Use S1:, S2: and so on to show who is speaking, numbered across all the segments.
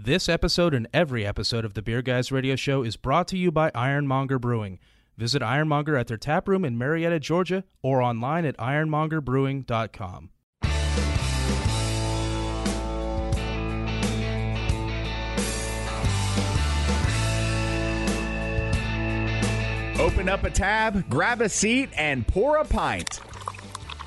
S1: This episode and every episode of the Beer Guys Radio Show is brought to you by Ironmonger Brewing. Visit Ironmonger at their tap room in Marietta, Georgia, or online at ironmongerbrewing.com.
S2: Open up a tab, grab a seat, and pour a pint.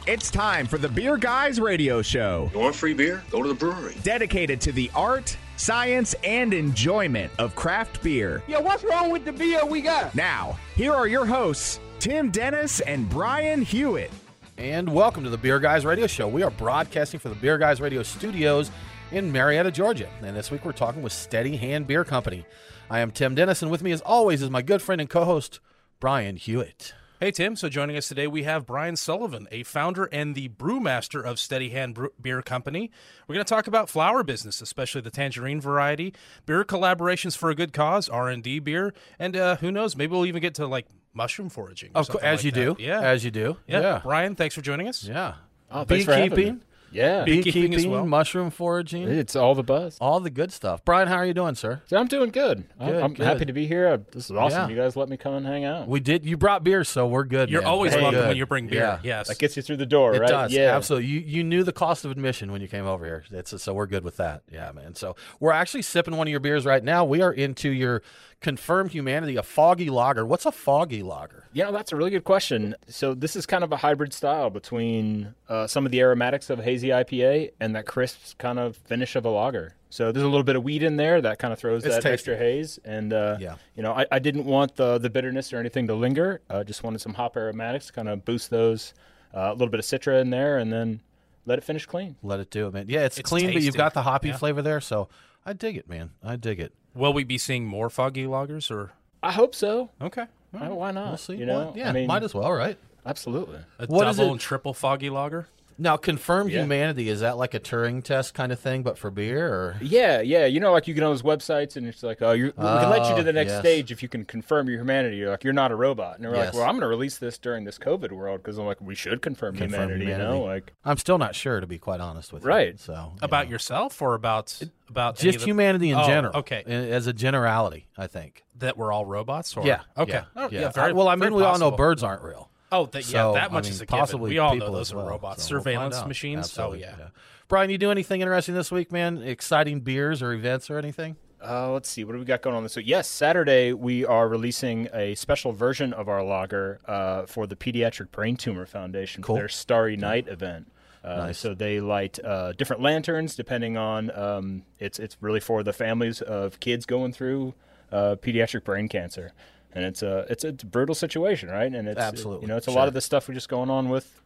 S2: It's time for the Beer Guys Radio Show,
S3: You want free beer? Go to the brewery.
S2: dedicated to the art, science, and enjoyment of craft beer.
S4: Yeah, what's wrong with the beer we got?
S2: Now, here are your hosts, Tim Dennis and Brian Hewitt.
S5: And welcome to the Beer Guys Radio Show. We are broadcasting for the Beer Guys Radio Studios in Marietta, Georgia. And this week we're talking with Steady Hand Beer Company. I am Tim Dennis, and with me, as always, is my good friend and co host, Brian Hewitt.
S1: Hey, Tim. So joining us today, we have Brian Sullivan, a founder and the brewmaster of Steady Hand Beer Company. We're going to talk about flower business, especially the tangerine variety, beer collaborations for a good cause, R&D beer, and uh, who knows, maybe we'll even get to like mushroom foraging. or
S5: Of course, as
S1: like
S5: you
S1: that.
S5: do.
S1: Yeah.
S5: As you do.
S1: yeah.
S5: Yeah.
S1: Brian, thanks for joining us.
S5: Yeah.
S6: Oh, thanks for having me.
S5: Beekeeping,
S6: Yeah,
S1: Beekeeping as well.
S5: mushroom foraging,
S6: it's all the buzz.
S5: all the good stuff. Brian, how are you doing, sir?
S6: So I'm doing good. I'm-
S5: Good,
S6: I'm
S5: good.
S6: happy to be here. Uh, This is awesome.
S5: Yeah.
S6: You guys let me come and hang out.
S5: We did. You brought beer, so we're good.
S1: You're
S5: man.
S1: always
S6: Hey,
S1: welcome
S5: good.
S1: when you bring beer.
S5: Yeah.
S1: Yes.
S6: that gets you through the door,
S5: It
S6: right?
S5: does.
S6: Yeah,
S5: Absolutely. You you knew the cost of admission when you came over here. It's, so we're good with that. Yeah, man. So we're actually sipping one of your beers right now. We are into your confirmed humanity, a foggy lager. What's a foggy lager?
S6: You know, that's a really good question. So this is kind of a hybrid style between uh, some of the aromatics of a hazy IPA and that crisp kind of finish of a lager. So there's a little bit of wheat in there that kind of throws
S5: It's
S6: that
S5: tasty.
S6: extra haze. And uh,
S5: Yeah.
S6: you know, I, I didn't want the the bitterness or anything to linger. I just wanted some hop aromatics to kind of boost those. Uh, a little bit of citra in there, and then let it finish clean.
S5: Let it do it, man. Yeah, it's,
S1: It's
S5: clean, but you've got the hoppy
S1: Yeah.
S5: flavor there. So I dig it, man. I dig it.
S1: Will we be seeing more foggy lagers or?
S6: I hope so.
S1: Okay.
S6: Uh, Why not?
S5: We'll see.
S6: You know,
S5: What? yeah,
S6: I mean,
S5: might as well, right?
S6: absolutely.
S1: A
S5: What is
S1: double
S5: it-
S1: and triple foggy lager?
S5: Now, confirmed
S6: Yeah.
S5: humanity is that like a Turing test kind of thing, but for beer? Or
S6: Yeah, yeah. You know, like you get on those websites and it's like, oh, you're, we can let you to the
S5: Oh,
S6: next
S5: yes.
S6: stage if you can confirm your humanity. You're like, you're not a robot. And they're
S5: Yes.
S6: like, well, I'm going to release this during this COVID world because I'm like, we should confirm,
S5: Confirm
S6: humanity, You
S5: humanity.
S6: know, like
S5: I'm still not sure, to be quite honest with you.
S6: Right.
S5: So you
S1: About
S5: know.
S1: yourself or about about
S5: just
S1: the-
S5: humanity in
S1: Oh,
S5: general.
S1: Okay,
S5: as a generality, I think.
S1: that we're all robots. Or?
S5: Yeah.
S1: Okay.
S5: Yeah.
S1: Oh,
S5: yeah.
S1: very-
S5: I- well, I mean, we all know birds aren't real.
S1: Oh, that,
S5: So,
S1: yeah, that
S5: I
S1: much
S5: mean,
S1: is a given. We all know those
S5: as
S1: are
S5: well.
S1: robots.
S5: So we'll
S1: Surveillance machines.
S5: Absolutely,
S1: Oh yeah.
S5: Brian, you do anything interesting this week, man? Exciting beers or events or anything?
S6: Uh, let's see, what do we got going on this week? Yes, Saturday we are releasing a special version of our lager uh, for the Pediatric Brain Tumor Foundation
S5: Cool.
S6: for their Starry Night event. Uh,
S5: Nice.
S6: So they light uh, different lanterns depending on um, it's it's really for the families of kids going through uh, pediatric brain cancer, and it's a it's a brutal situation, right? And it's
S5: Absolutely,
S6: you know it's a
S5: sure.
S6: lot of the stuff we're just going on with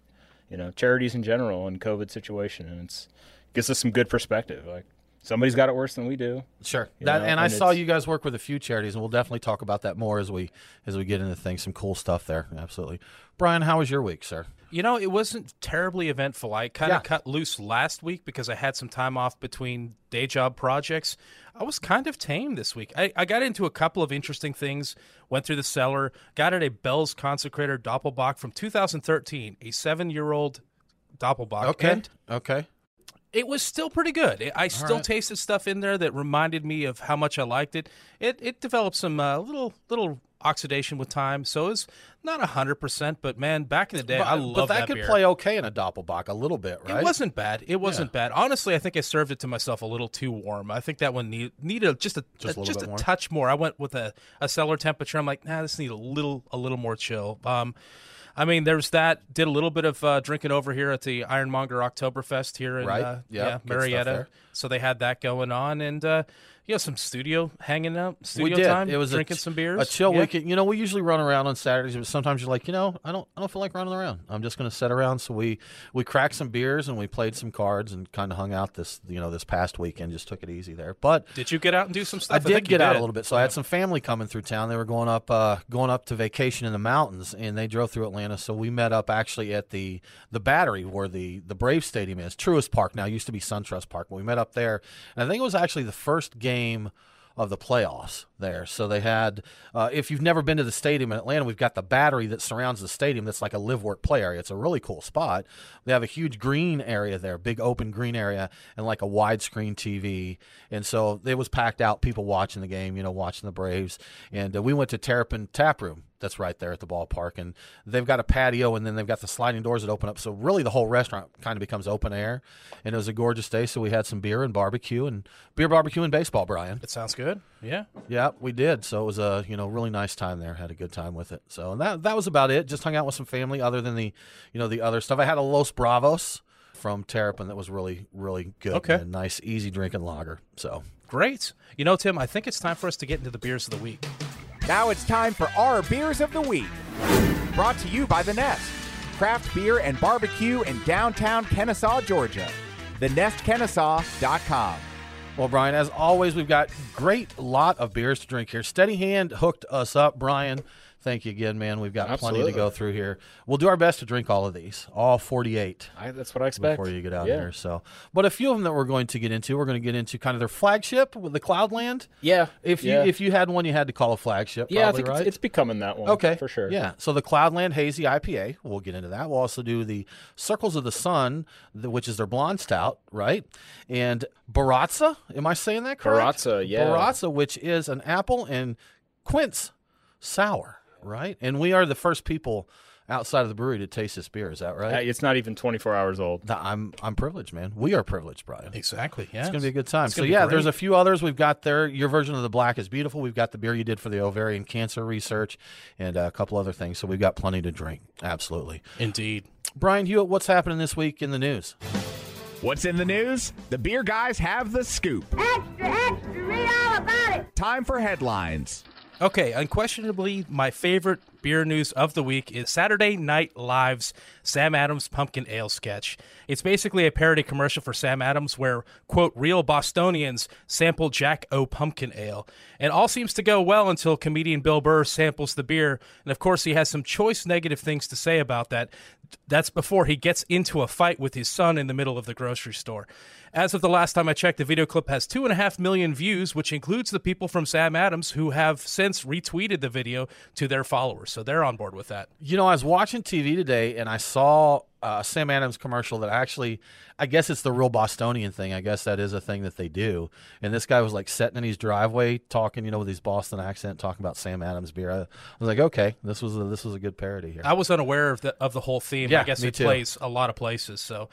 S6: you know charities in general and COVID situation, and it's gives us some good perspective. Like somebody's got it worse than we do.
S5: Sure. That,
S6: know,
S5: and I saw you guys work with a few charities, and we'll definitely talk about that more as we as we get into things. Some cool stuff there. Absolutely. Brian, how was your week, sir?
S1: You know, it wasn't terribly eventful. I kind of
S5: Yeah.
S1: cut loose last week because I had some time off between day job projects. I was kind of tame this week. I, I got into a couple of interesting things, went through the cellar, got at a Bell's Consecrator Doppelbock from 2013, a seven year old Doppelbock. And
S5: Okay.
S1: It was still pretty good. It- I still
S5: right.
S1: tasted stuff in there that reminded me of how much I liked it. It it developed some uh, little little oxidation with time, so it's not hundred percent. But man, back in the day,
S5: But,
S1: I love
S5: but that,
S1: that
S5: could
S1: beer.
S5: play okay in a Doppelbock a little bit, right?
S1: It wasn't bad. It wasn't bad. Honestly, I think I served it to myself a little too warm. I think that one need, needed just a
S5: Just a
S1: a, just a touch more. I went with a, a cellar temperature. I'm like, nah, this need a little a little more chill. Um, I mean, there's that. Did a little bit of uh, drinking over here at the Ironmonger Oktoberfest here in
S5: Right.
S1: uh,
S5: Yep.
S1: yeah Marietta. So they had that going on, and uh, you know, some studio hanging out, studio We
S5: did.
S1: time.
S5: It was
S1: drinking
S5: a,
S1: some beers,
S5: a chill
S1: Yeah.
S5: weekend. You know, we usually run around on Saturdays, but sometimes you're like, you know, I don't, I don't feel like running around. I'm just going to sit around. So we we cracked some beers and we played some cards and kind of hung out this, you know, this past weekend. Just took it easy there. But
S1: Did you get out and do some stuff?
S5: I did get out
S1: did.
S5: a little bit. So I had some family coming through town. They were going up, uh, going up to vacation in the mountains, and they drove through Atlanta. So we met up actually at the the Battery, where the the Brave Stadium is. Truist Park now used to be SunTrust Park, but we met up there, and I think it was actually the first game of the playoffs there. So they had, uh, if you've never been to the stadium in Atlanta, we've got the battery that surrounds the stadium that's like a live work play area. It's a really cool spot. They have a huge green area there, big open green area, and like a widescreen TV. And so it was packed out, people watching the game, you know, watching the Braves. And uh, we went to Terrapin Tap Room that's right there at the ballpark. And they've got a patio and then they've got the sliding doors that open up. So really the whole restaurant kind of becomes open air. And it was a gorgeous day. So we had some beer and barbecue and beer, barbecue, and baseball, Brian.
S1: It sounds good. Yeah.
S5: Yeah, we did. So it was a you know really nice time there. Had a good time with it. So and that that was about it. Just hung out with some family. Other than the you know the other stuff, I had a Los Bravos from Terrapin that was really really good.
S1: Okay.
S5: nice easy drinking lager. So
S1: Great. You know, Tim, I think it's time for us to get into the beers of the week.
S2: Now it's time for our beers of the week. Brought to you by The Nest, craft beer and barbecue in downtown Kennesaw, Georgia. TheNestKennesaw.com.
S5: Well, Brian, as always, we've got great lot of beers to drink here. Steady Hand hooked us up, Brian. Thank you again, man. We've got plenty to go through here. We'll do our best to drink all of these, all 48
S6: I, that's what I expect.
S5: before you get out
S6: yeah.
S5: there. So, but a few of them that we're going to get into, we're going to get into kind of their flagship with the Cloudland.
S6: Yeah.
S5: If you
S6: yeah.
S5: if you had one, you had to call a flagship.
S6: yeah, I think
S5: right?
S6: it's, it's becoming that one.
S5: Okay,
S6: for sure.
S5: Yeah. So the Cloudland Hazy IPA, we'll get into that. We'll also do the Circles of the Sun, which is their blonde stout, right? And Baratza, am I saying that correct?
S6: Baratza, yeah.
S5: Baratza, which is an apple and quince sour, right? And we are the first people outside of the brewery to taste this beer. Is that
S6: Uh,
S5: right?
S6: it's not even 24 hours old.
S5: Th- I'm I'm privileged, man. We are privileged, Brian.
S1: Exactly. Yeah.
S5: It's going to be a good time. So yeah,
S1: great.
S5: there's a few others we've got there. Your version of the black is beautiful. We've got the beer you did for the ovarian cancer research, and uh, a couple other things. So we've got plenty to drink. Absolutely.
S1: Indeed.
S5: Brian Hewitt, what's happening this week in the news?
S2: What's in the news? The beer guys have the scoop.
S7: Extra, extra, read all about it.
S2: Time for headlines.
S1: Okay, unquestionably, my favorite beer news of the week is Saturday Night Live's Sam Adams Pumpkin Ale sketch. It's basically a parody commercial for Sam Adams where, quote, real Bostonians sample Jack O Pumpkin Ale. And all seems to go well until comedian Bill Burr samples the beer. And of course, he has some choice negative things to say about that. That's before he gets into a fight with his son in the middle of the grocery store. As of the last time I checked, the video clip has two and a half million views, which includes the people from Sam Adams who have since retweeted the video to their followers. So they're on board with that.
S5: You know, I was watching TV today and I saw uh, a Sam Adams commercial that actually, I guess it's the real Bostonian thing. I guess that is a thing that they do. And this guy was like sitting in his driveway talking, you know, with his Boston accent, talking about Sam Adams beer. I, I was like, okay, this was a, this was a good parody here.
S1: I was unaware of the of the whole theme.
S5: Yeah,
S1: I guess it
S5: too.
S1: plays a lot of places. So,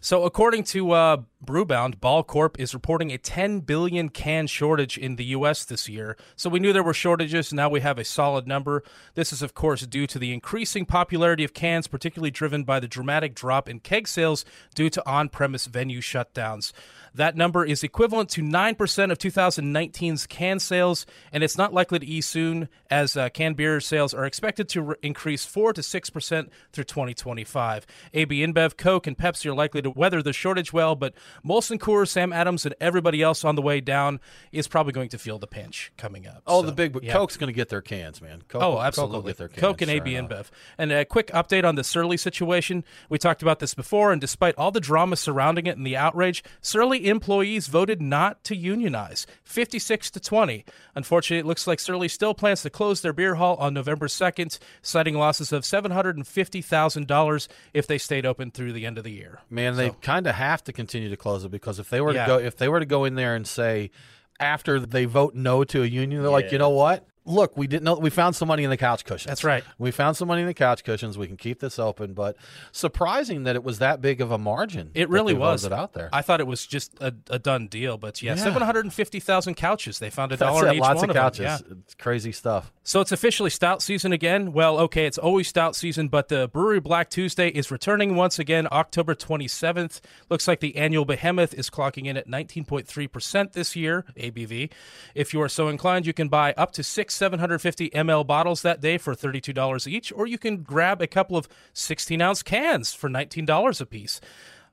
S1: so according to uh, Brewbound, Ball Corp is reporting a 10 billion can shortage in the U.S. this year. So we knew there were shortages. Now we have a solid number. This is, of course, due to the increasing popularity of cans, particularly driven by the dramatic drop in keg sales due to on-premise venue shutdowns. That number is equivalent to 9% of 2019's can sales, and it's not likely to ease soon as uh, canned beer sales are expected to re- increase 4 to 6% through 2025. AB InBev, Coke, and Pepsi are likely to weather the shortage well, but Molson Coors, Sam Adams, and everybody else on the way down is probably going to feel the pinch coming up.
S5: oh,
S1: So,
S5: the big, but
S1: yeah.
S5: Coke's going to get their cans, man. Coke,
S1: Oh, absolutely.
S5: will get their cans.
S1: Coke and
S5: sure
S1: AB. InBev. And a quick update on the Surly situation. We talked about this before, and despite all the drama surrounding it and the outrage, Surly employees voted not to unionize, 56 to 20. Unfortunately, it looks like Surly still plans to close their beer hall on November 2nd, citing losses of $750,000 if they stayed open through the end of the year.
S5: Man, they kind of have to continue to close it because if they were
S1: Yeah.
S5: to go, if they were to go in there and say after they vote no to a union, they're like, you know what? Look, we didn't know we found some money in the couch cushions.
S1: That's right.
S5: We found some money in the couch cushions. We can keep this open, but surprising that it was that big of a margin.
S1: It really was
S5: voted out there.
S1: I thought it was just a, a done deal, but yeah,
S5: Yeah.
S1: 750,000 couches. They found a dollar
S5: it.
S1: in each
S5: Lots
S1: one
S5: of
S1: them.
S5: couches.
S1: Yeah.
S5: It's crazy stuff.
S1: So it's officially stout season again. Well, okay, it's always stout season, but the Bruery Black Tuesday is returning once again October 27th. Looks like the annual behemoth is clocking in at 19.3% this year, ABV. If you are so inclined, you can buy up to six 750 ml bottles that day for $32 each, or you can grab a couple of 16 ounce cans for $19 a piece.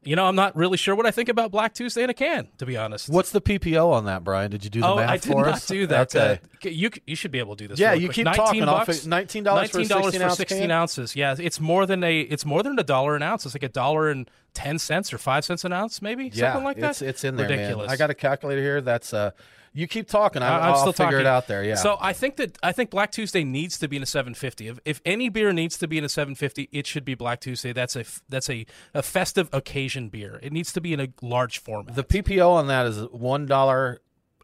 S1: You know, I'm not really sure what I think about Black Tuesday in a can, to be honest.
S5: What's the PPO on that, Brian? Did you do the
S1: oh,
S5: math
S1: I did
S5: for
S1: not
S5: us?
S1: do that.
S5: Okay.
S1: Uh, you you should be able to do this.
S5: Yeah, you
S1: quick.
S5: keep
S1: 19
S5: talking.
S1: Bucks?
S5: $19 for 16
S1: for
S5: ounce
S1: 16
S5: can?
S1: ounces. Yeah, it's more than a it's more than a dollar an ounce. It's like a dollar and ten cents or five cents an ounce, maybe
S5: yeah,
S1: something like that.
S5: It's, it's in there,
S1: Ridiculous.
S5: man. I got a calculator here. That's uh, you keep talking. I, I'll
S1: still
S5: figure
S1: talking.
S5: it out there. Yeah.
S1: So I think that I think Black Tuesday needs to be in a 750. If, if any beer needs to be in a 750, it should be Black Tuesday. That's a that's a, a festive occasion beer. It needs to be in a large format.
S5: the PPO on that is one dollar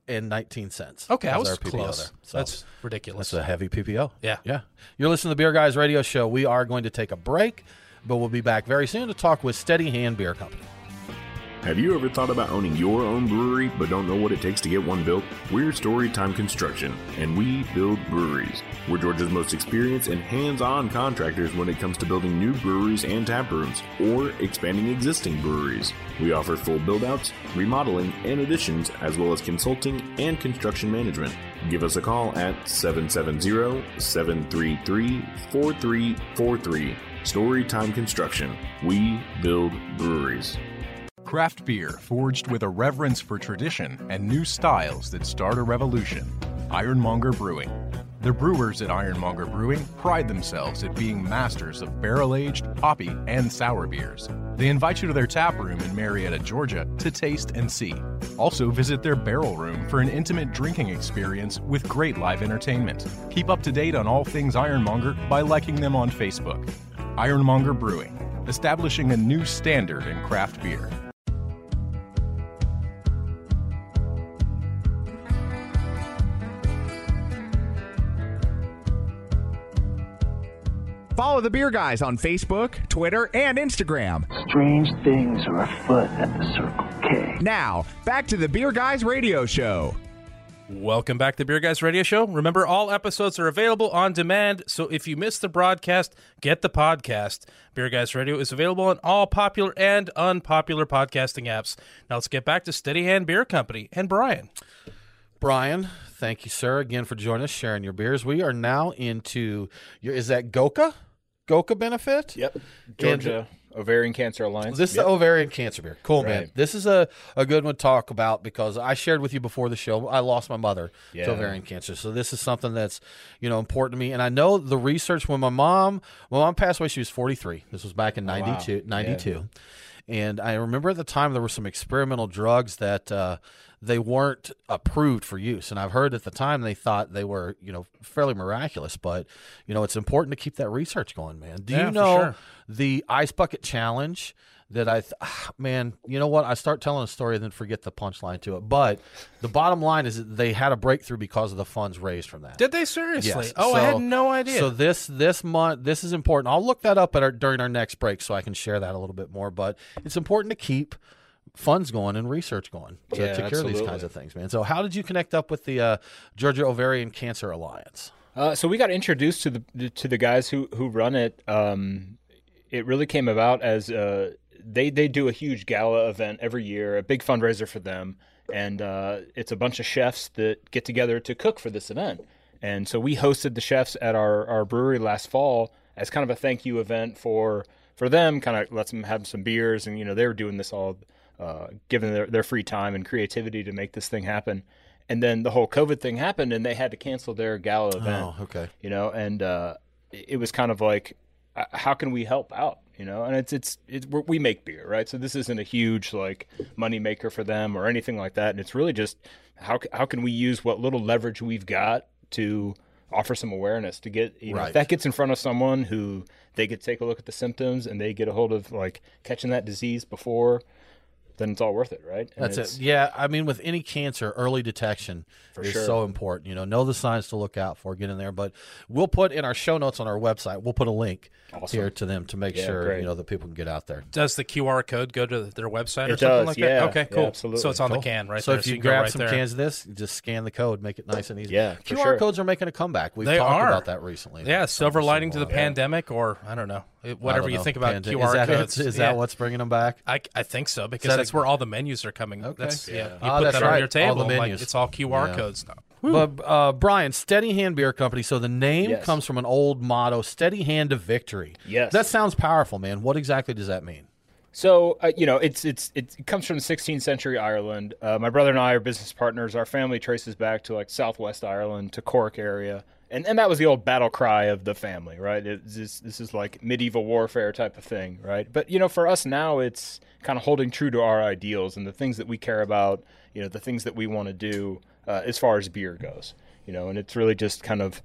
S5: and nineteen cents.
S1: okay, I
S5: Is
S1: was close.
S5: there. So
S1: That's ridiculous.
S5: that's a heavy PPO.
S1: Yeah.
S5: yeah. You're listening to the Beer Guys Radio Show. We are going to take a break, but we'll be back very soon to talk with Steady Hand Beer Company.
S8: Have you ever thought about owning your own brewery but don't know what it takes to get one built? We're Storytime Construction, and we build breweries. We're Georgia's most experienced and hands on contractors when it comes to building new breweries and tap rooms, or expanding existing breweries. We offer full build outs, remodeling, and additions, as well as consulting and construction management. Give us a call at 770 733 4343. Storytime Construction. We build breweries.
S9: Craft beer forged with a reverence for tradition and new styles that start a revolution. Ironmonger Brewing. The brewers at Ironmonger Brewing pride themselves at being masters of barrel aged, hoppy, and sour beers. They invite you to their tap room in Marietta, Georgia to taste and see. Also, visit their barrel room for an intimate drinking experience with great live entertainment. Keep up to date on all things Ironmonger by liking them on Facebook. Ironmonger Brewing, establishing a new standard in craft beer.
S2: Follow the Beer Guys on Facebook, Twitter, and Instagram.
S10: Strange things are afoot at the Circle K.
S2: Now, back to the Beer Guys Radio Show.
S1: Welcome back to Beer Guys Radio Show. Remember, all episodes are available on demand, so if you missed the broadcast, get the podcast. Beer Guys Radio is available on all popular and unpopular podcasting apps. Now let's get back to Steady Hand Beer Company and Brian.
S5: Brian, thank you, sir, again for joining us, sharing your beers. We are now into your, is that GOCA? GOCA benefit?
S6: Yep. Georgia Ovarian Cancer Alliance.
S5: This is
S6: Yep.
S5: the ovarian cancer beer. Cool, man. This is a, a good one to talk about because I shared with you before the show. I lost my mother
S6: Yeah.
S5: to ovarian cancer. So this is something that's, you know, important to me. And I know the research when my mom, when my mom passed away, she was 43. This was back in
S6: Oh, wow.
S5: 92. 92. And I remember at the time there were some experimental drugs that uh, they weren't approved for use. And I've heard at the time they thought they were, you know, fairly miraculous. But, you know, it's important to keep that research going, man. Do
S1: Yeah,
S5: you know
S1: sure.
S5: the Ice Bucket Challenge? That I, th- man, you know what? I start telling a story and then forget the punchline to it. But the bottom line is that they had a breakthrough because of the funds raised from that.
S1: Did they seriously?
S5: Yes.
S1: Oh, I had no idea.
S5: So this this month this is important. I'll look that up at our, during our next break so I can share that a little bit more. But it's important to keep funds going and research going to,
S6: Yeah,
S5: to cure these kinds of things, man. So how did you connect up with the uh, Georgia Ovarian Cancer Alliance?
S6: Uh, so we got introduced to the to the guys who who run it. Um, it really came about as uh, they they do a huge gala event every year, a big fundraiser for them, and uh, it's a bunch of chefs that get together to cook for this event. And so we hosted the chefs at our, our brewery last fall as kind of a thank you event for for them. Kind of lets them have some beers, and you know they were doing this all, uh, given their, their free time and creativity to make this thing happen. And then the whole COVID thing happened, and they had to cancel their gala event
S5: Oh, okay.
S6: you know and uh, it was kind of like uh, how can we help out you know and it's it's, it's we make beer right so this isn't a huge like money maker for them or anything like that and it's really just how how can we use what little leverage we've got to offer some awareness to get you know
S5: Right.
S6: if that gets in front of someone who they get to take a look at the symptoms and they get a hold of like catching that disease before then it's all worth it right And
S5: That's it. Yeah, I mean, with any cancer, early detection is
S6: sure.
S5: so important. You know, know the signs to look out for, get in there. But we'll put in our show notes on our website. We'll put a link
S6: Awesome.
S5: here to them to make
S6: Yeah,
S5: sure
S6: great.
S5: you know that people can get out there.
S1: Does the QR code go to their website or
S6: It
S1: something
S6: does,
S1: like
S6: yeah.
S1: that? Okay,
S6: Yeah,
S1: cool.
S6: absolutely.
S1: So it's on
S5: Cool.
S1: the can right
S5: so
S1: there.
S5: if you,
S1: can go
S5: grab
S1: right
S5: some
S1: there.
S5: cans of this, you just scan the code, make it nice and easy.
S6: Yeah, for
S5: QR
S6: sure.
S5: codes are making a comeback. We've
S1: They
S5: talked
S1: are.
S5: about that recently.
S1: Yeah, silver lining to the
S5: single
S1: pandemic, or I don't know, it-
S5: I
S1: whatever you think about
S5: Pandi-
S1: QR
S5: is that
S1: codes.
S5: Is
S1: Yeah.
S5: that what's bringing them back?
S1: I, I think so because
S5: that
S1: that's
S5: a-
S1: where all the menus are coming.
S5: Okay.
S1: That's yeah.
S5: Yeah.
S1: You
S5: Ah,
S1: put
S5: that's
S1: that on
S5: right.
S1: your
S5: All
S1: table.
S5: the
S1: like, it's all QR
S5: Yeah.
S1: codes now.
S5: But uh, Brian, Steady Hand Beer Company. So the name
S6: Yes.
S5: comes from an old motto: "Steady hand to victory."
S6: Yes.
S5: that sounds powerful, man. What exactly does that mean?
S6: So uh, you know, it's it's it comes from 16th century Ireland. Uh, my brother and I are business partners. Our family traces back to like Southwest Ireland to Cork area, and and that was the old battle cry of the family, right? This this is like medieval warfare type of thing, right? But you know, for us now, it's kind of holding true to our ideals and the things that we care about. You know, the things that we want to do uh, as far as beer goes. You know, and it's really just kind of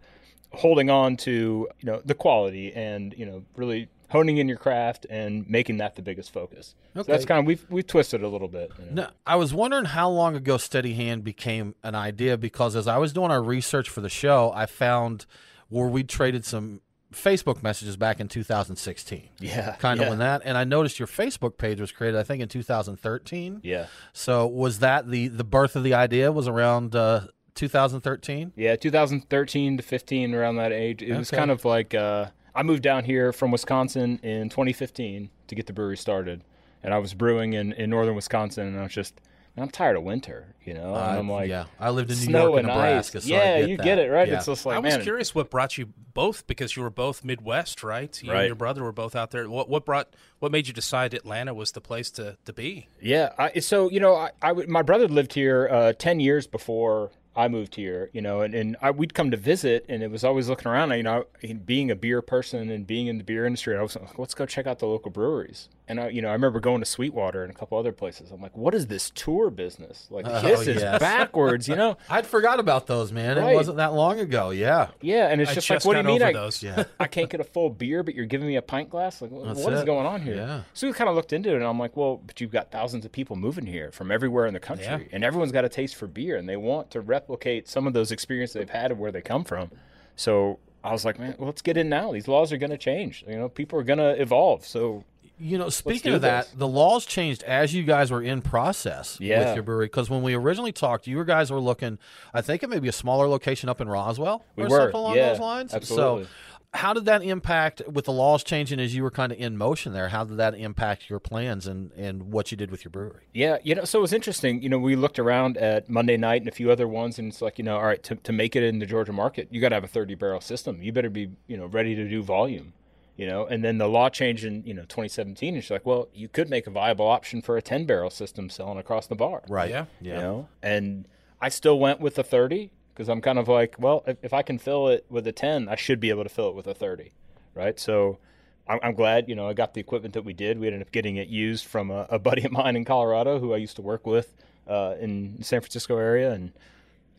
S6: holding on to you know the quality and you know really honing in your craft and making that the biggest focus. So that's kind of we've we've twisted a little bit. you know.
S5: No, I was wondering how long ago Steady Hand became an idea because as I was doing our research for the show, I found where we traded some Facebook messages back in 2016.
S6: Yeah,
S5: kind of
S6: yeah.
S5: when that, and I noticed your Facebook page was created, I think, in 2013.
S6: Yeah.
S5: So was that the the birth of the idea? Was around uh, 2013?
S6: Yeah, 2013 to 15, around that age. It was kind of like uh, I moved down here from Wisconsin in 2015 to get the brewery started, and I was brewing in, in northern Wisconsin, and I was just, man, I'm tired of winter, you know. And
S5: Uh,
S6: I'm like,
S5: yeah, I lived in New York and
S6: and
S5: Nebraska,
S6: ice.
S5: so I
S6: yeah,
S5: get
S6: you
S5: that.
S6: get it, right?
S5: Yeah.
S6: It's just like,
S1: I was
S6: man,
S1: curious what brought you both because you were both Midwest, right? You
S6: Right.
S1: and your brother were both out there. What what brought what made you decide Atlanta was the place to, to be?
S6: Yeah, I, so you know, I, I my brother lived here uh, ten years before I moved here. You know, and, and I, we'd come to visit, and it was always looking around. You know, being a beer person and being in the beer industry, I was like, let's go check out the local breweries. And I, you know, I remember going to Sweetwater and a couple other places. I'm like, what is this tour business? Like
S5: Oh,
S6: this is
S5: yes.
S6: backwards. You know,
S5: I'd forgot about those, man. It wasn't that long ago. Yeah.
S6: Yeah, and it's
S1: I
S6: just,
S1: just
S6: like, what do you mean? I,
S1: those.
S5: Yeah.
S6: I can't get a full beer, but you're giving me a pint glass. Like,
S5: That's
S6: what is
S5: it.
S6: going on here?
S5: Yeah.
S6: So we kind of looked into it, and I'm like, well, but you've got thousands of people moving here from everywhere in the country,
S1: Yeah.
S6: and everyone's got a taste for beer, and they want to replicate some of those experiences they've had of where they come from. So I was like, man, well, let's get in now. These laws are going to change. You know, people are going to evolve. So
S5: You know, speaking of that,
S6: this.
S5: the laws changed as you guys were in process
S6: Yeah.
S5: with your brewery. Because when we originally talked, you guys were looking, I think it may be a smaller location up in Roswell
S6: We
S5: or
S6: were,
S5: something along
S6: yeah,
S5: those lines.
S6: absolutely.
S5: So, how did that impact with the laws changing as you were kind of in motion there? How did that impact your plans and, and what you did with your brewery?
S6: Yeah, you know, so it was interesting. You know, we looked around at Monday night and a few other ones, and it's like, you know, all right, to, to make it in the Georgia market, you got to have a 30 barrel system. You better be, you know, ready to do volume, you know. And then the law changed in, you know, 2017. And she's like, well, you could make a viable option for a 10 barrel system selling across the bar.
S5: Right.
S1: Yeah.
S5: Yeah.
S6: You know, and I still went with the 30 because I'm kind of like, well, if, if I can fill it with a 10, I should be able to fill it with a 30. Right. So I'm, I'm glad, you know, I got the equipment that we did. We ended up getting it used from a, a buddy of mine in Colorado who I used to work with uh, in the San Francisco area. And,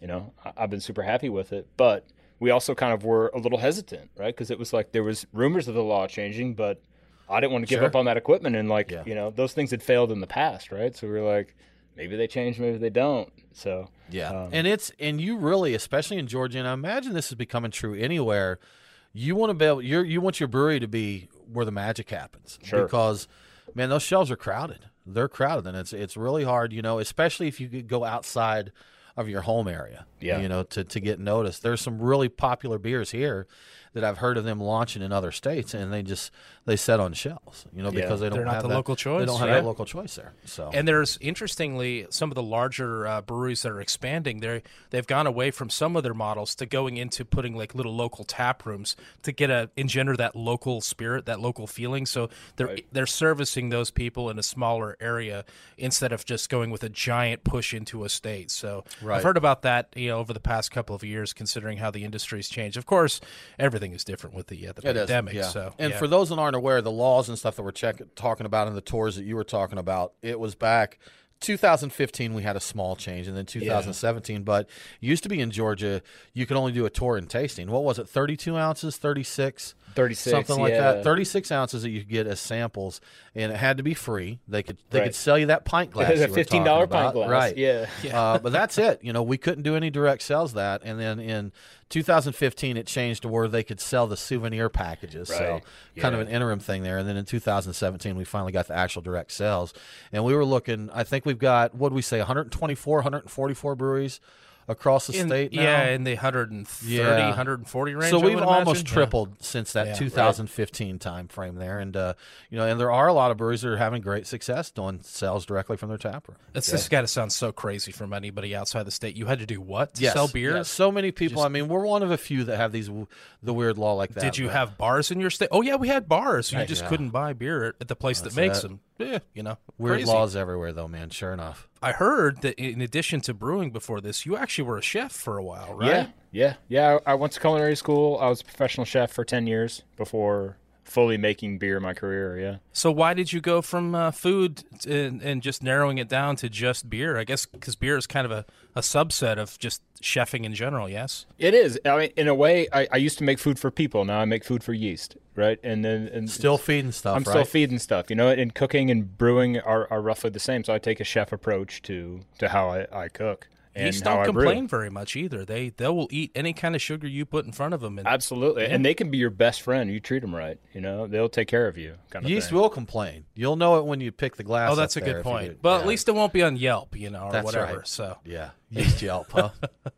S6: you know, I, I've been super happy with it. But we also kind of were a little hesitant, right? Because it was like there was rumors of the law changing, but I didn't want to give
S5: Sure.
S6: up on that equipment. And like,
S5: Yeah.
S6: you know, those things had failed in the past, right? So we were like, maybe they change, maybe they don't. So
S5: Yeah,
S6: um,
S5: and it's and you really, especially in Georgia, and I imagine this is becoming true anywhere. You want to be able, you you want your brewery to be where the magic happens,
S6: Sure.
S5: because man, those shelves are crowded. They're crowded, and it's it's really hard, you know, especially if you could go outside of your home area,
S6: Yeah.
S5: you know, to to get noticed. There's some really popular beers here that I've heard of them launching in other states, and they just they set on shelves, you know,
S6: Yeah.
S5: because they don't
S1: They're not
S5: have
S1: the
S5: that-
S1: local choice.
S5: They don't have
S1: right?
S5: that local choice there. So
S1: And there's interestingly some of the larger uh, breweries that are expanding. They they've gone away from some of their models to going into putting like little local tap rooms to get a engender that local spirit, that local feeling. So they're they're servicing those people in a smaller area instead of just going with a giant push into a state. So
S5: Right.
S1: I've heard about that you know over the past couple of years, considering how the industry's changed. Of course, everything is different with the uh, the
S5: It is,
S1: pandemic.
S5: yeah.
S1: So
S5: and
S1: yeah.
S5: for those that aren't aware, the laws and stuff that we're check- talking about in the tours that you were talking about, it was back 2015 we had a small change, and then 2017. But used to be in Georgia, you could only do a tour and tasting. What was it? 32 ounces, 36,
S6: 36,
S5: something like
S6: yeah.
S5: that. 36 ounces that you could get as samples, and it had to be free. They could they
S6: Right.
S5: could sell you that pint glass.
S6: The
S5: you were
S6: $15 pint
S5: about.
S6: glass,
S5: right?
S6: yeah.
S5: Uh, but that's it. You know, we couldn't do any direct sales that, and then in 2015 it changed to where they could sell the souvenir packages. So
S6: Right.
S5: kind of an interim thing there. And then in 2017 we finally got the actual direct sales, and we were looking. I think we've got what do we say 124, 144 breweries across the
S1: In-
S5: state now.
S1: yeah, in the 130,
S5: Yeah.
S1: 140 range.
S5: So we've
S1: would
S5: almost
S1: imagine. Yeah.
S5: tripled since that
S1: Yeah.
S5: 2015 time frame there, and uh, you know, and there are a lot of breweries that are having great success doing sales directly from their tap room.
S1: It's just got to sound so crazy from anybody outside the state. You had to do what to
S5: Yes,
S1: sell beer?
S5: yes. So many people.
S1: Just-
S5: I mean, we're one of a few that have these the weird law like that.
S1: Did you
S5: but-
S1: have bars in your state? Oh yeah, we had bars. You
S5: Right,
S1: just
S5: yeah.
S1: couldn't buy beer at the place
S5: That's
S1: that makes
S5: it.
S1: them. Yeah, you know,
S5: weird
S1: crazy.
S5: laws everywhere though, man? Sure enough.
S1: I heard that in addition to brewing before this, you actually were a chef for a while, right?
S6: Yeah, yeah, yeah. I I went to culinary school. I was a professional chef for ten years before fully making beer my career. Yeah.
S1: So why did you go from uh, food t- and, and just narrowing it down to just beer? I guess because beer is kind of a, a subset of just chefing in general. Yes.
S6: It is. I mean, in a way, I, I used to make food for people. Now I make food for yeast, right? And then and
S5: Still feeding stuff.
S6: I'm still feeding stuff. You know, and cooking and brewing are, are roughly the same. So I take a chef approach to to how I, I cook and
S1: Yeast don't
S6: I brew.
S1: complain very much either. They they will eat any kind of sugar you put in front of them. And
S6: Absolutely, and they can be your best friend. You treat them right. You know, they'll take care of you. Kind of
S5: Yeast
S6: thing.
S5: will complain. You'll know it when you pick the glass.
S1: oh, that's a
S5: up there
S1: good
S5: if you
S1: point. But
S5: yeah.
S1: at least it won't be on Yelp, you know, or
S5: That's
S1: whatever.
S5: right.
S1: So
S5: yeah, yeast Yelp, huh?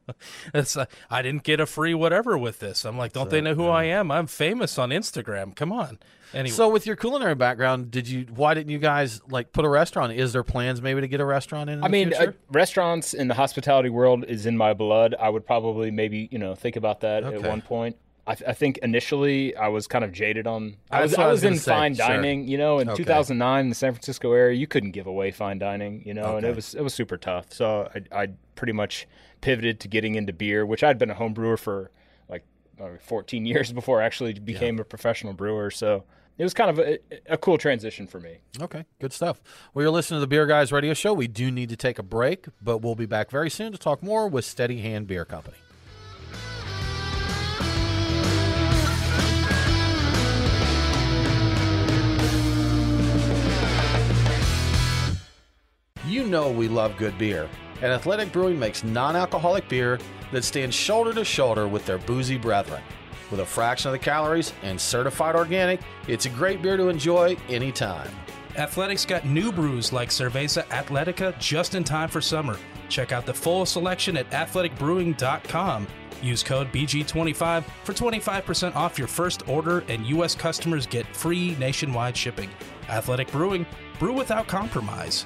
S1: it's uh, I didn't get a free whatever with this. I'm like, don't they know who I am? I'm famous on Instagram. Come on. Anyway,
S5: So, with your culinary background, did you? Why didn't you guys like put a restaurant? Is there plans maybe to get a restaurant in? in
S6: I
S5: the
S6: mean, uh, restaurants in the hospitality world is in my blood. I would probably maybe you know think about that at one point. I, th- I think initially I was kind of jaded on. I was
S5: what
S6: I
S5: I
S6: was,
S5: was
S6: in
S5: say,
S6: fine
S5: sure.
S6: dining. You know, in
S5: Okay.
S6: 2009 in the San Francisco area, you couldn't give away fine dining. You know, and it was it was super tough. So I I pretty much pivoted to getting into beer, which I'd been a home brewer for like uh, 14 years before I actually became a professional brewer. So it was kind of a, a cool transition for me.
S5: Okay, good stuff. Well, you're listening to the Beer Guys Radio Show. We do need to take a break, but we'll be back very soon to talk more with Steady Hand Beer Company. You know we love good beer, and Athletic Brewing makes non alcoholic beer that stands shoulder to shoulder with their boozy brethren. With a fraction of the calories and certified organic, it's a great beer to enjoy anytime.
S1: Athletics got new brews like Cerveza Atletica just in time for summer. Check out the full selection at athleticbrewing.com. Use code BG25 for 25% off your first order, and U.S. customers get free nationwide shipping. Athletic Brewing, brew without compromise.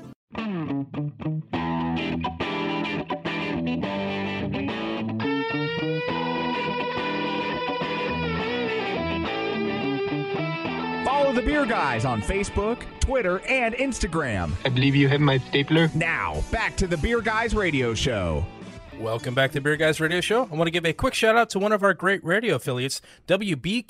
S2: Follow the Beer Guys on Facebook, Twitter, and Instagram.
S11: I believe you have my stapler.
S2: Now, back to the Beer Guys Radio Show.
S1: Welcome back to the Beer Guys Radio Show. I want to give a quick shout out to one of our great radio affiliates, WBQO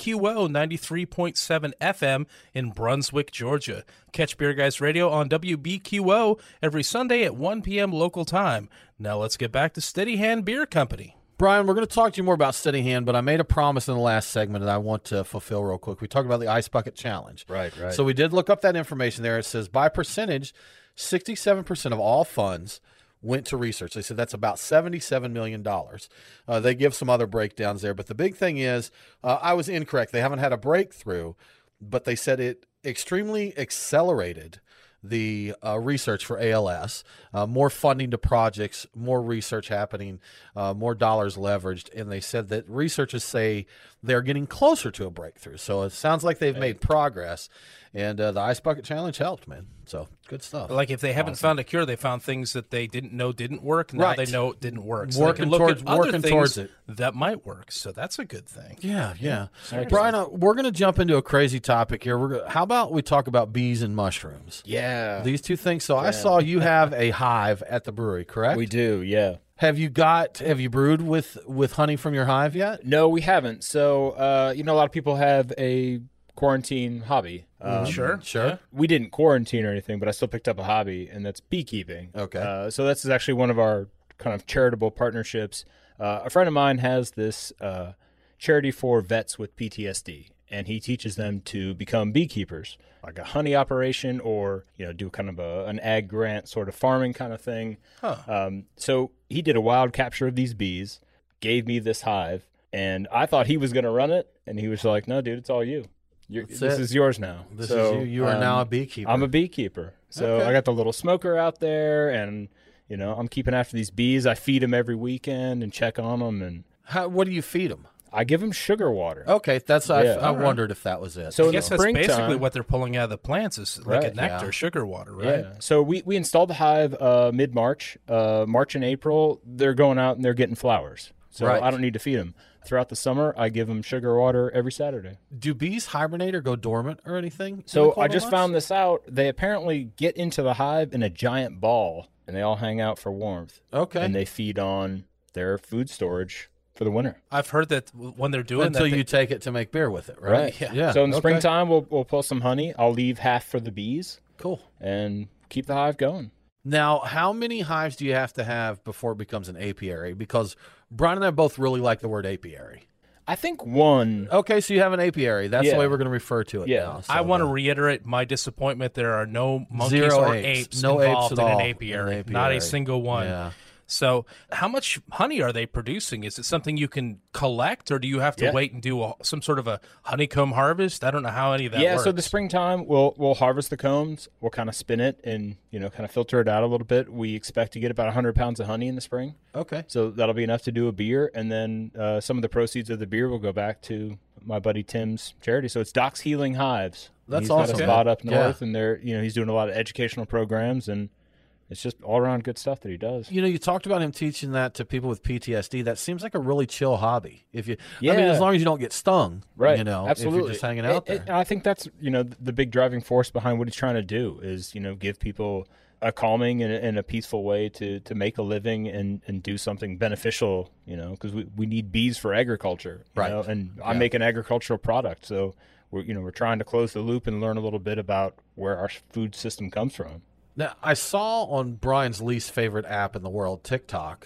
S1: 93.7 FM in Brunswick, Georgia. Catch Beer Guys Radio on WBQO every Sunday at 1 p.m. local time. Now let's get back to Steady Hand Beer Company.
S5: Brian, we're going to talk to you more about Steady Hand, but I made a promise in the last segment that I want to fulfill real quick. We talked about the Ice Bucket Challenge.
S6: Right, right.
S5: So we did look up that information there. It says by percentage, 67% of all funds went to research. They said that's about $77 million. Uh, they give some other breakdowns there, but the big thing is uh, I was incorrect. They haven't had a breakthrough, but they said it extremely accelerated the uh, research for ALS, uh, more funding to projects, more research happening, uh, more dollars leveraged. And they said that researchers say they're getting closer to a breakthrough. So it sounds like they've made progress. And uh, the Ice Bucket Challenge helped, man. So good stuff.
S1: Like if they haven't found a cure, they found things that they didn't know didn't work. Now
S5: Right.
S1: they know it didn't work. So they
S5: Working
S1: can look
S5: towards-
S1: at other
S5: working
S1: things
S5: towards it.
S1: that might work. So that's a good thing.
S5: Yeah, yeah. Brian, uh, we're going to jump into a crazy topic here. We're gonna, how about we talk about bees and mushrooms?
S6: Yeah.
S5: These two things. So I saw you have a hive at the brewery, correct?
S6: We do, yeah.
S5: Have you got? Have you brewed with with honey from your hive yet?
S6: No, we haven't. So, uh, you know, a lot of people have a quarantine hobby. Um,
S1: Sure,
S5: sure.
S1: yeah.
S6: We didn't quarantine or anything, but I still picked up a hobby, and that's beekeeping.
S5: Okay.
S6: Uh, so this is actually one of our kind of charitable partnerships. Uh, a friend of mine has this uh, charity for vets with PTSD, and he teaches them to become beekeepers, like a honey operation, or you know, do kind of a, an ag grant sort of farming kind of thing.
S1: Huh.
S6: Um, so he did a wild capture of these bees, gave me this hive, and I thought he was going to run it, and he was like, "No, dude, it's all you. You're, this
S5: it.
S6: is yours now.
S5: This
S6: So,
S5: is you. You are
S6: um,
S5: now a beekeeper.
S6: I'm a beekeeper. So
S5: Okay.
S6: I got the little smoker out there, and you know I'm keeping after these bees. I feed them every weekend and check on them, and
S5: How, what do you feed them?
S6: I give them sugar water.
S5: Okay, that's I,
S6: Yeah.
S5: I
S6: All right.
S5: wondered if that was it.
S6: So
S1: I
S6: in the
S1: guess that's basically
S6: springtime-
S1: what they're pulling out of the plants is like
S6: Right,
S1: a nectar,
S5: yeah.
S1: sugar water, right?
S6: Yeah. So we, we installed the hive uh, mid March. Uh, March and April, they're going out and they're getting flowers. So
S5: Right.
S6: I don't need to feed them. Throughout the summer, I give them sugar water every Saturday.
S5: do bees hibernate or go dormant or anything?
S6: So I just
S5: months?
S6: found this out. They apparently get into the hive in a giant ball, and they all hang out for warmth.
S5: Okay.
S6: And they feed on their food storage for the winter.
S1: I've heard that when they're doing
S5: until
S1: that, they-
S5: you take it to make beer with it, right?
S6: Right.
S5: Yeah.
S6: So in the
S5: okay.
S6: springtime, we'll we'll pull some honey. I'll leave half for the bees
S5: Cool.
S6: and keep the hive going.
S5: Now, how many hives do you have to have before it becomes an apiary? Because Brian and I both really like the word apiary.
S6: I think one.
S5: Okay, so you have an apiary. That's
S6: Yeah.
S5: the way we're going to refer to it
S6: Yeah.
S5: now.
S1: I want to
S5: uh,
S1: reiterate my disappointment. There are no monkeys
S5: Zero
S1: or
S5: apes.
S1: apes,
S5: No apes
S1: involved
S5: at
S1: in
S5: all
S1: an
S5: in
S1: apiary.
S5: an
S1: Not a single one.
S5: Yeah.
S1: So, how much honey are they producing? Is it something you can collect, or do you have to
S6: Yeah.
S1: wait and do a, some sort of a honeycomb harvest? I don't know how any of that
S6: yeah,
S1: works.
S6: so the springtime we'll we'll harvest the combs. We'll kind of spin it and you know kind of filter it out a little bit. We expect to get about 100 pounds of honey in the spring.
S5: Okay.
S6: So that'll be enough to do a beer, and then uh, some of the proceeds of the beer will go back to my buddy Tim's charity. So it's Doc's Healing Hives.
S5: That's
S6: He's got a spot up
S5: Yeah.
S6: north, and they're you know he's doing a lot of educational programs, and it's just all around good stuff that he does.
S5: You know, you talked about him teaching that to people with PTSD. That seems like a really chill hobby. If you, yeah. I mean, as long as you don't get stung,
S6: Right.
S5: You know,
S6: absolutely.
S5: if you're just hanging out
S6: it-
S5: there.
S6: I think that's you know the big driving force behind what he's trying to do is you know give people a calming and, and a peaceful way to to make a living and and do something beneficial. You know, because we, we need bees for agriculture,
S5: Right.
S6: know, and I make an agricultural product, so we're you know we're trying to close the loop and learn a little bit about where our food system comes from.
S5: Now, I saw on Brian's least favorite app in the world, TikTok.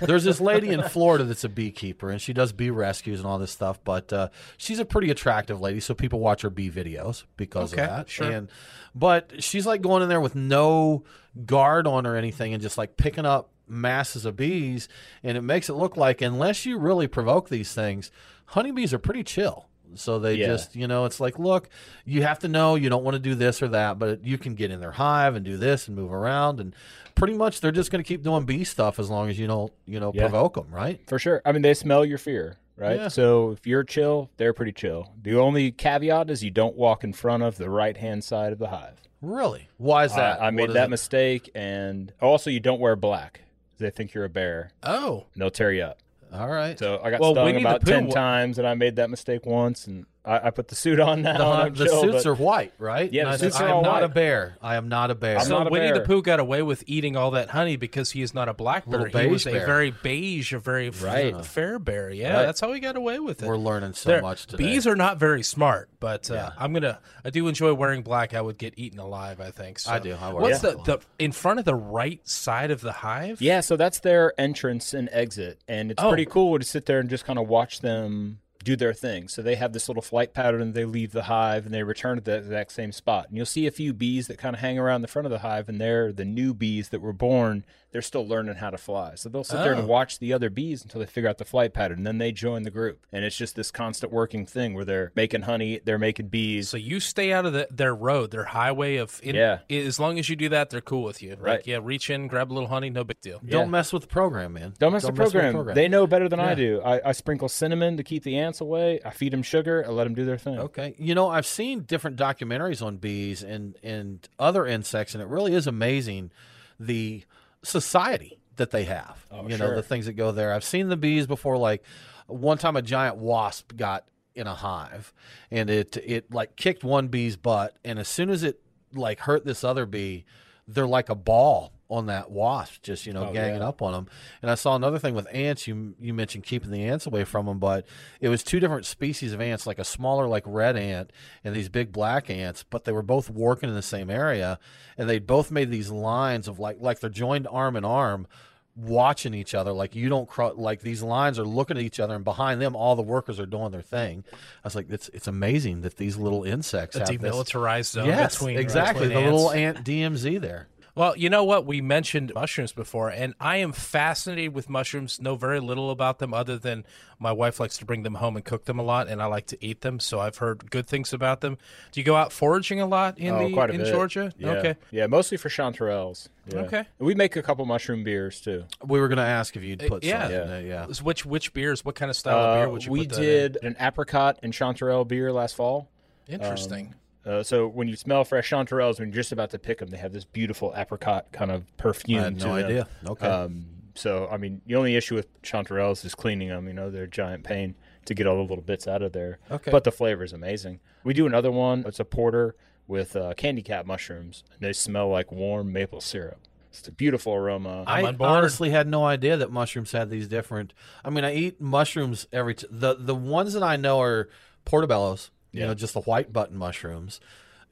S5: There's this lady in Florida that's a beekeeper, and she does bee rescues and all this stuff. But uh, she's a pretty attractive lady, so people watch her bee videos because
S1: Okay,
S5: of that.
S1: sure.
S5: And but she's like going in there with no guard on or anything, and just like picking up masses of bees, and it makes it look like unless you really provoke these things, honeybees are pretty chill. So they
S6: Yeah.
S5: just, you know, it's like, look, you have to know you don't want to do this or that, but you can get in their hive and do this and move around, and pretty much they're just going to keep doing bee stuff as long as you don't, you know,
S6: Yeah.
S5: provoke them, right?
S6: For sure. I mean, they smell your fear, right?
S5: Yeah.
S6: So if you're chill, they're pretty chill. The only caveat is you don't walk in front of the right hand side of the hive.
S5: Really? Why is that?
S6: I, I made that
S5: it?
S6: mistake, and also you don't wear black. They think you're a bear,
S1: oh,
S6: and they'll tear you up.
S5: All right.
S6: So I got
S1: Well,
S6: stung about ten
S1: wa-
S6: times, and I made that mistake once, and I, I put the suit on now.
S5: the,
S6: and
S5: the
S6: chill,
S5: suits
S6: but-
S5: are white, right?
S6: Yeah, the
S5: And I-
S6: suits
S5: I
S6: are
S5: am
S6: all
S5: not a bear. I am not a bear.
S6: I'm
S1: so
S6: not a
S1: Winnie the
S6: bear.
S1: Pooh got away with eating all that honey because he is not a black bear.
S5: Little
S1: He was
S5: beige
S1: a very beige, a very f- fair bear. Yeah,
S6: Right.
S1: that's how he got away with it.
S5: We're learning so
S1: They're-
S5: much today.
S1: Bees are not very smart, but uh,
S5: Yeah.
S1: I'm gonna. I do enjoy wearing black. I would get eaten alive. I think. So.
S5: I do. I wear
S1: What's
S5: black
S1: the, the in front of the right side of the hive?
S6: Yeah, so that's their entrance and exit, and it's
S1: Oh.
S6: pretty cool to sit there and just kind of watch them do their thing. So they have this little flight pattern, and they leave the hive and they return to the exact same spot. And you'll see a few bees that kind of hang around the front of the hive, and they're the new bees that were born. They're still learning how to fly, so they'll sit there
S1: Oh.
S6: and watch the other bees until they figure out the flight pattern, and then they join the group. And it's just this constant working thing where they're making honey, they're making bees.
S1: So you stay out of the, their road, their highway of. In,
S6: Yeah.
S1: As long as you do that, they're cool with you. Like,
S6: Right.
S1: yeah, reach in, grab a little honey, no big deal.
S5: Don't
S6: Yeah.
S5: mess with the program, man.
S6: Don't mess, with, the program.
S5: program.
S6: They know better than I do. I, I sprinkle cinnamon to keep the ants away. I feed them sugar. I let them do their thing.
S5: Okay. You know, I've seen different documentaries on bees and and other insects, and it really is amazing the society that they have.
S6: Oh,
S5: you know, the things that go there. I've seen the bees before. Like one time, a giant wasp got in a hive, and it it like kicked one bee's butt, and as soon as it like hurt this other bee, they're like a ball on that wasp, just you know,
S6: Oh,
S5: ganging
S6: yeah.
S5: up on them. And I saw another thing with ants. You you mentioned keeping the ants away from them, but it was two different species of ants, like a smaller like red ant and these big black ants. But they were both working in the same area, and they both made these lines of like like they're joined arm in arm, watching each other. Like you don't cro- like these lines are looking at each other, and behind them, all the workers are doing their thing. I was like, it's it's amazing that these little insects
S1: A
S5: have this-
S1: demilitarized zone
S5: Yes,
S1: between
S5: exactly
S1: between
S5: the little ant DMZ there.
S1: Well, you know what? We mentioned mushrooms before, and I am fascinated with mushrooms. Know very little about them, other than my wife likes to bring them home and cook them a lot, and I like to eat them. So I've heard good things about them. Do you go out foraging a lot in
S6: oh,
S1: the
S6: quite a
S1: in
S6: bit.
S1: Georgia?
S6: Yeah.
S1: Okay.
S6: Yeah, mostly for chanterelles. Yeah.
S1: Okay.
S6: We make a couple mushroom beers too.
S5: We were going to ask if you'd put
S1: Uh, yeah.
S5: some in there. Yeah.
S1: Which which beers? What kind of style of beer
S6: Uh,
S1: would you
S6: we
S1: put that
S6: did an apricot and chanterelle beer last fall.
S1: Interesting.
S6: Um, uh, so when you smell fresh chanterelles, when you're just about to pick them, they have this beautiful apricot kind of perfume.
S5: I had
S6: to
S5: no
S6: them.
S5: idea. Okay.
S6: Um, so I mean, the only issue with chanterelles is cleaning them. You know, they're a giant pain to get all the little bits out of there.
S5: Okay.
S6: But the flavor is amazing. We do another one. It's a porter with uh, candy cap mushrooms, and they smell like warm maple syrup. It's a beautiful aroma.
S5: I honestly had no idea that mushrooms had these different. I mean, I eat mushrooms every t- the the ones that I know are portobellos. You
S6: Yeah.
S5: know, just the white button mushrooms,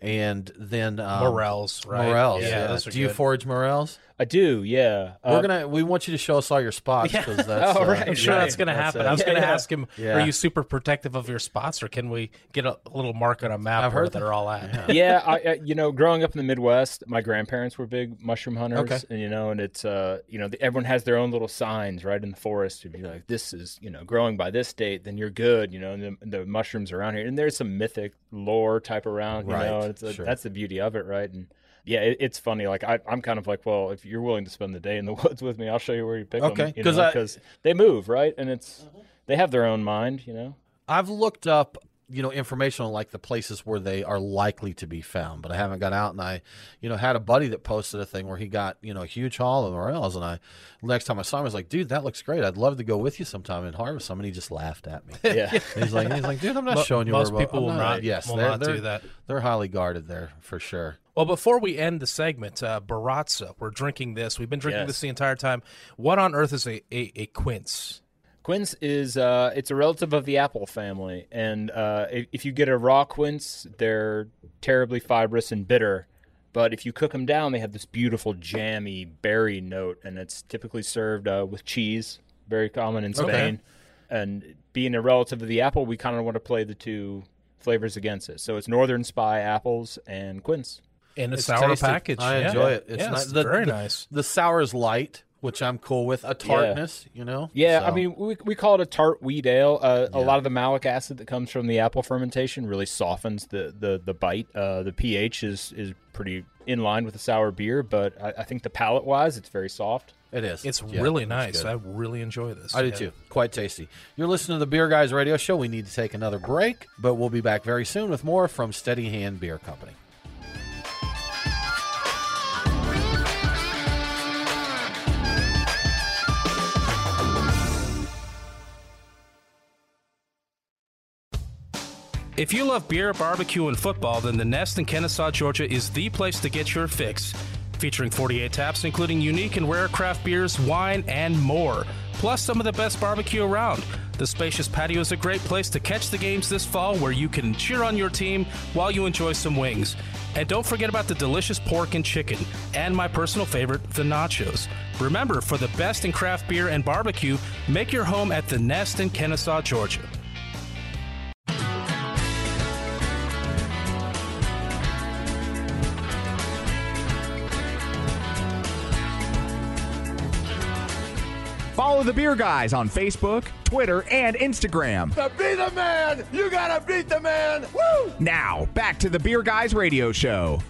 S5: and then um,
S1: Morels, right?
S5: Morels,
S1: Yeah,
S5: yeah. Do you forage morels?
S6: I do, yeah.
S5: We're
S6: Uh,
S5: gonna. We want you to show us all your spots because that's.
S6: Oh,
S5: uh,
S6: right.
S1: I'm sure
S5: yeah,
S1: that's going to
S5: that's
S1: happen.
S5: it.
S1: I was going to
S6: Yeah.
S1: ask him,
S5: Yeah.
S1: are you super protective of your spots, or can we get a little mark on a map
S5: I've
S1: where
S5: heard
S1: they're all at?
S6: yeah, I, I, you know, growing up in the Midwest, my grandparents were big mushroom hunters,
S5: Okay.
S6: and you know, and it's uh, you know, the, everyone has their own little signs right in the forest to be like, this is you know, growing by this date, then you're good, you know, and the, the mushrooms around here, and there's some mythic lore type around, you
S5: Right,
S6: know, it's a,
S5: sure.
S6: that's the beauty of it, right? And yeah, it, it's funny. Like I, I'm kind of like, well, if you're willing to spend the day in the woods with me, I'll show you where you pick
S5: Okay,
S6: them, you
S5: 'cause
S6: know,
S5: I-
S6: because they move, right, and it's they have their own mind, you know.
S5: I've looked up, you know, information on like the places where they are likely to be found, but I haven't got out and I, you know, had a buddy that posted a thing where he got, you know, a huge haul of morels and I next time I saw him I was like, dude, that looks great. I'd love to go with you sometime and harvest some and he just laughed at me.
S6: Yeah.
S5: He's like he's like, dude, I'm not
S1: Mo-
S5: showing you
S1: most
S5: where
S1: people
S5: I'm
S1: will not-
S5: Yes,
S1: will
S5: they're,
S1: not do
S5: they're-
S1: that.
S5: They're highly guarded there for sure.
S1: Well, before we end the segment, uh, Baratza, we're drinking this. We've been drinking
S6: Yes.
S1: this the entire time. What on earth is a, a, a quince?
S6: Quince is uh, it's a relative of the apple family, and uh, if, if you get a raw quince, they're terribly fibrous and bitter. But if you cook them down, they have this beautiful jammy berry note, and it's typically served uh, with cheese, very common in
S5: Okay.
S6: Spain. And being a relative of the apple, we kind of want to play the two flavors against it. So it's Northern Spy apples and quince.
S1: In a
S5: It's
S1: sour
S5: tasty.
S1: package.
S5: I
S1: Yeah.
S5: enjoy it. It's
S1: Yeah,
S5: nice.
S1: it's
S5: The-
S1: very
S5: the-
S1: nice.
S5: The sour is light, which I'm cool with. A tartness, you know.
S6: Yeah, I mean, we, we call it a tart wheat ale. Uh, A lot of the malic acid that comes from the apple fermentation really softens the the, the bite. Uh, the pH is is pretty in line with a sour beer, but I, I think the palate wise, it's very soft.
S5: it is.
S1: It's
S5: Yeah,
S1: really nice.
S5: good.
S1: I really enjoy this.
S5: I do
S1: Yeah.
S5: too. Quite tasty. You're listening to the Beer Guys Radio Show. We need to take another break, but we'll be back very soon with more from Steady Hand Beer Company.
S1: If you love beer, barbecue, and football, then the Nest in Kennesaw, Georgia is the place to get your fix. Featuring 48 taps, including unique and rare craft beers, wine, and more. Plus, some of the best barbecue around. The spacious patio is a great place to catch the games this fall where you can cheer on your team while you enjoy some wings. And don't forget about the delicious pork and chicken, and my personal favorite, the nachos. Remember, for the best in craft beer and barbecue, make your home at the Nest in Kennesaw, Georgia.
S2: Follow the Beer Guys on Facebook, Twitter, and Instagram.
S4: To be the man, you gotta beat the man. Woo!
S2: Now, back to the Beer Guys Radio Show.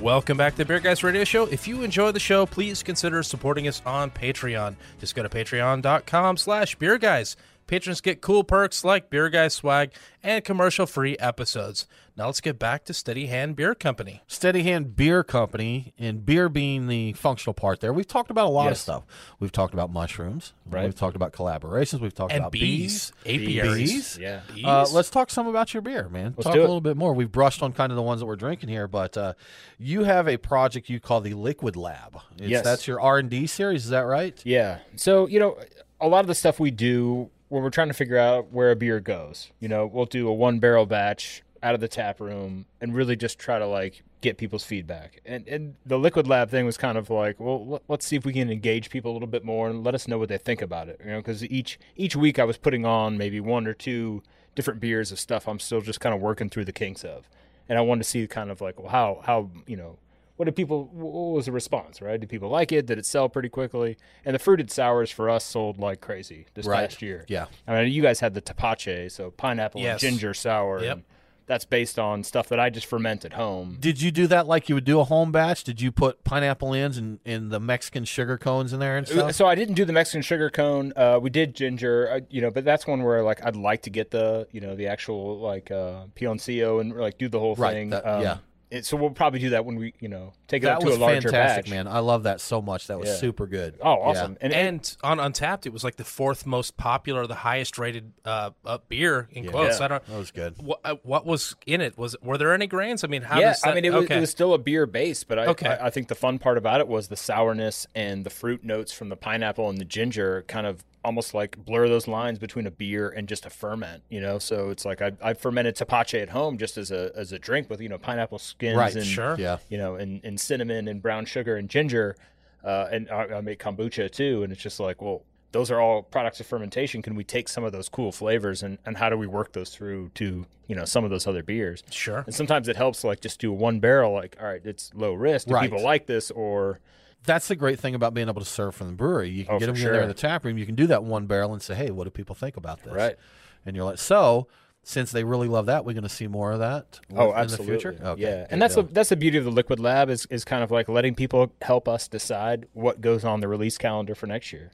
S1: Welcome back to the Beer Guys Radio Show. If you enjoy the show, please consider supporting us on Patreon. Just go to patreon.com slash beer guys. Patrons get cool perks like Beer Guys swag and commercial-free episodes. Now let's get back to Steady Hand Beer Company.
S5: Steady Hand Beer Company, and beer being the functional part there. We've talked about a lot of stuff. We've talked about mushrooms.
S6: Right.
S5: We've talked about collaborations. We've talked
S1: And
S5: about
S1: bees.
S5: bees.
S1: Apiaries.
S5: Bees.
S6: Yeah.
S5: Uh, let's talk some about your beer, man.
S6: Let's
S5: talk a
S6: it.
S5: little bit more. We've brushed on kind of the ones that we're drinking here, but uh, you have a project you call the Liquid Lab. It's,
S6: Yes.
S5: That's your R and D series. Is that right?
S6: Yeah. So, you know, a lot of the stuff we do when we're trying to figure out where a beer goes, you know, we'll do a one barrel batch out of the tap room and really just try to like get people's feedback. And and the Liquid Lab thing was kind of like, well, let- let's see if we can engage people a little bit more and let us know what they think about it. You know, because each each week I was putting on maybe one or two different beers of stuff I'm still just kind of working through the kinks of, and I wanted to see kind of like, well, how how you know. What did people? What was the response? Right? Did people like it? Did it sell pretty quickly? And the fruited sours for us sold like crazy this
S5: Right.
S6: past year.
S5: Yeah.
S6: I mean, you guys had the tapache, so pineapple
S1: Yes.
S6: and ginger sour.
S1: Yep.
S6: and that's based on stuff that I just ferment at home.
S5: Did you do that like you would do a home batch? Did you put pineapple ends and, and the Mexican sugar cones in there and stuff?
S6: So I didn't do the Mexican sugar cone. Uh, we did ginger, uh, you know, but that's one where like I'd like to get the, you know, the actual like uh, piloncillo and like do the whole
S5: Right,
S6: thing.
S5: that-
S6: Um,
S5: yeah.
S6: It- so we'll probably do that when we, you know, take it
S5: that
S6: up to
S5: was
S6: a larger
S5: fantastic,
S6: batch.
S5: man. I love that so much. That was
S6: Yeah.
S5: super good.
S6: Oh,
S5: Yeah.
S6: awesome! And,
S1: And on Untappd, it was like the fourth most popular, the highest rated uh, uh, beer in quotes.
S6: Yeah.
S1: I don't.
S5: That was good.
S1: What, uh, what was in it? Was were there any grains? I mean, how
S6: yeah,
S1: does that?
S6: I mean, it was,
S1: okay.
S6: it was still a beer base, but I,
S1: Okay.
S6: I, I think the fun part about it was the sourness and the fruit notes from the pineapple and the ginger kind of almost like blur those lines between a beer and just a ferment, you know. So it's like I, I fermented tapache at home just as a as a drink with you know pineapple skins
S5: Right,
S6: and
S1: sure.
S5: Yeah.
S6: you know and, and cinnamon and brown sugar and ginger, uh, and I, I make kombucha too. And it's just like, well, those are all products of fermentation. Can we take some of those cool flavors and, and how do we work those through to you know some of those other beers?
S1: Sure.
S6: And sometimes it helps like just do one barrel. Like, all right, it's low risk. Do
S5: Right.
S6: people like this? Or
S5: That's the great thing about being able to serve from the brewery. You can
S6: Oh,
S5: get them in there in the tap room. You can do that one barrel and say, "Hey, what do people think about this?"
S6: Right.
S5: And you're like, so since they really love that, we're going to see more of that.
S6: oh,
S5: in
S6: absolutely,
S5: the future. Okay,
S6: yeah. And that's the
S5: deal.
S6: that's the beauty of the Liquid Lab is is kind of like letting people help us decide what goes on the release calendar for next year.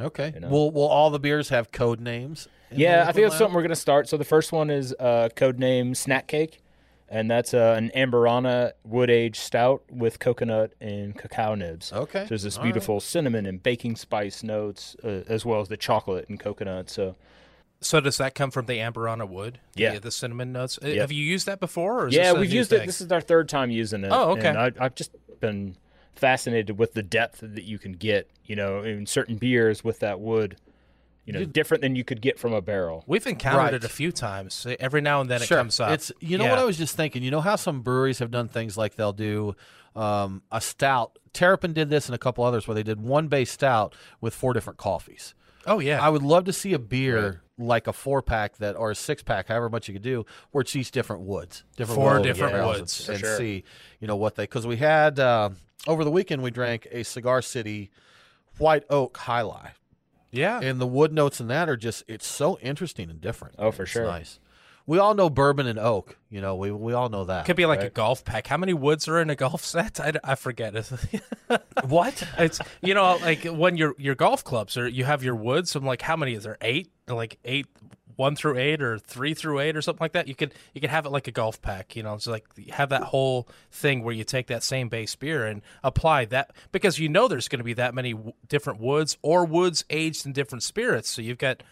S5: okay.
S6: you know.
S5: Will Will all the beers have code names?
S6: Yeah, I think that's something we're gonna start. So the first one is uh, codename Snack Cake, and that's uh, an Amburana wood aged stout with coconut and cacao nibs.
S5: Okay,
S6: So there's this
S5: all
S6: beautiful cinnamon and baking spice notes, uh, as well as the chocolate and coconut. So
S1: So does that come from the Amburana wood?
S6: Yeah.
S1: the, the cinnamon notes. Uh,
S6: Yeah.
S1: Have you used that before? Or is
S6: yeah, we've used
S1: thing?
S6: it. This is our third time using it.
S1: Oh, okay.
S6: And I, I've just been fascinated with the depth that you can get. You know, in certain beers with that wood. You know, different than you could get from a barrel.
S1: We've encountered
S5: Right.
S1: it a few times. Every now and then
S5: sure.
S1: it comes up.
S5: It's you know
S1: Yeah.
S5: what I was just thinking. You know how some breweries have done things like they'll do um, a stout. Terrapin did this and a couple others where they did one base stout with four different coffees.
S1: Oh yeah.
S5: I would love to see a beer like a four pack that or a six pack, however much you could do, where it's each different woods, different
S1: Four
S5: woods,
S1: different
S5: barrels,
S1: woods,
S5: and, and
S6: sure.
S5: see you know what they because we had uh, over the weekend we drank a Cigar City White Oak High Life.
S1: Yeah.
S5: And the wood notes in that are just it's so interesting and different.
S6: Oh, for
S5: It's
S6: sure.
S5: Nice. We all know bourbon and oak. You know, we we all know that.
S1: Could be like a golf pack. How many woods are in a golf set? I, I forget.
S5: what?
S1: it's you know like when your your golf clubs are you have your woods. I'm like, how many is there? Eight? Like eight, one through eight, or three through eight, or something like that. You could you could have it like a golf pack. You know, it's like you have that whole thing where you take that same base beer and apply that because you know there's going to be that many w- different woods or woods aged in different spirits. So you've got.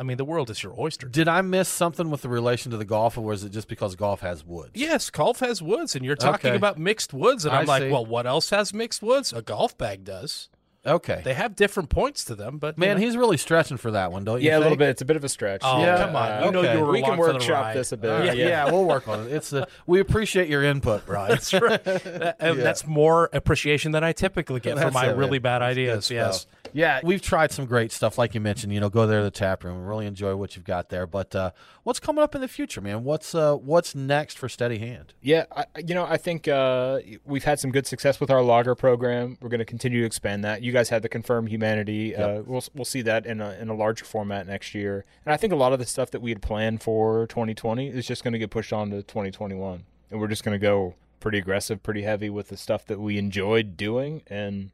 S1: I mean, the world is your oyster.
S5: Did I miss something with the relation to the golf, or was it just because golf has woods?
S1: Yes, golf has woods, and you're talking
S5: Okay.
S1: about mixed woods, and
S5: I
S1: I'm like,
S5: see.
S1: well, what else has mixed woods? A golf bag does.
S5: Okay.
S1: They have different points to them, but you
S5: Man,
S1: know.
S5: he's really stretching for that one, don't you?
S6: Yeah, a little bit. It's a bit of a stretch.
S1: Oh,
S5: Yeah.
S1: come on! You know
S5: okay.
S1: you were
S6: we can
S1: along
S6: workshop this a bit.
S5: Yeah, yeah, we'll work on it. It's uh, we appreciate your input, Brian.
S1: That's right. That- and
S5: Yeah.
S1: That's more appreciation than I typically get for my
S5: it, man.
S1: really bad ideas. Yes.
S5: stuff. Yeah, we've tried some great stuff, like you mentioned. You know, go there to the tap room. Really enjoy what you've got there. But uh, what's coming up in the future, man? What's uh, what's next for Steady Hand?
S6: Yeah, I, you know, I think uh, we've had some good success with our lager program. We're going to continue to expand that. You guys had the Confirm Humanity. Uh, we'll we'll see that in a in a larger format next year. And I think a lot of the stuff that we had planned for 2020 is just going to get pushed on to 2021, and we're just going to go pretty aggressive, pretty heavy with the stuff that we enjoyed doing and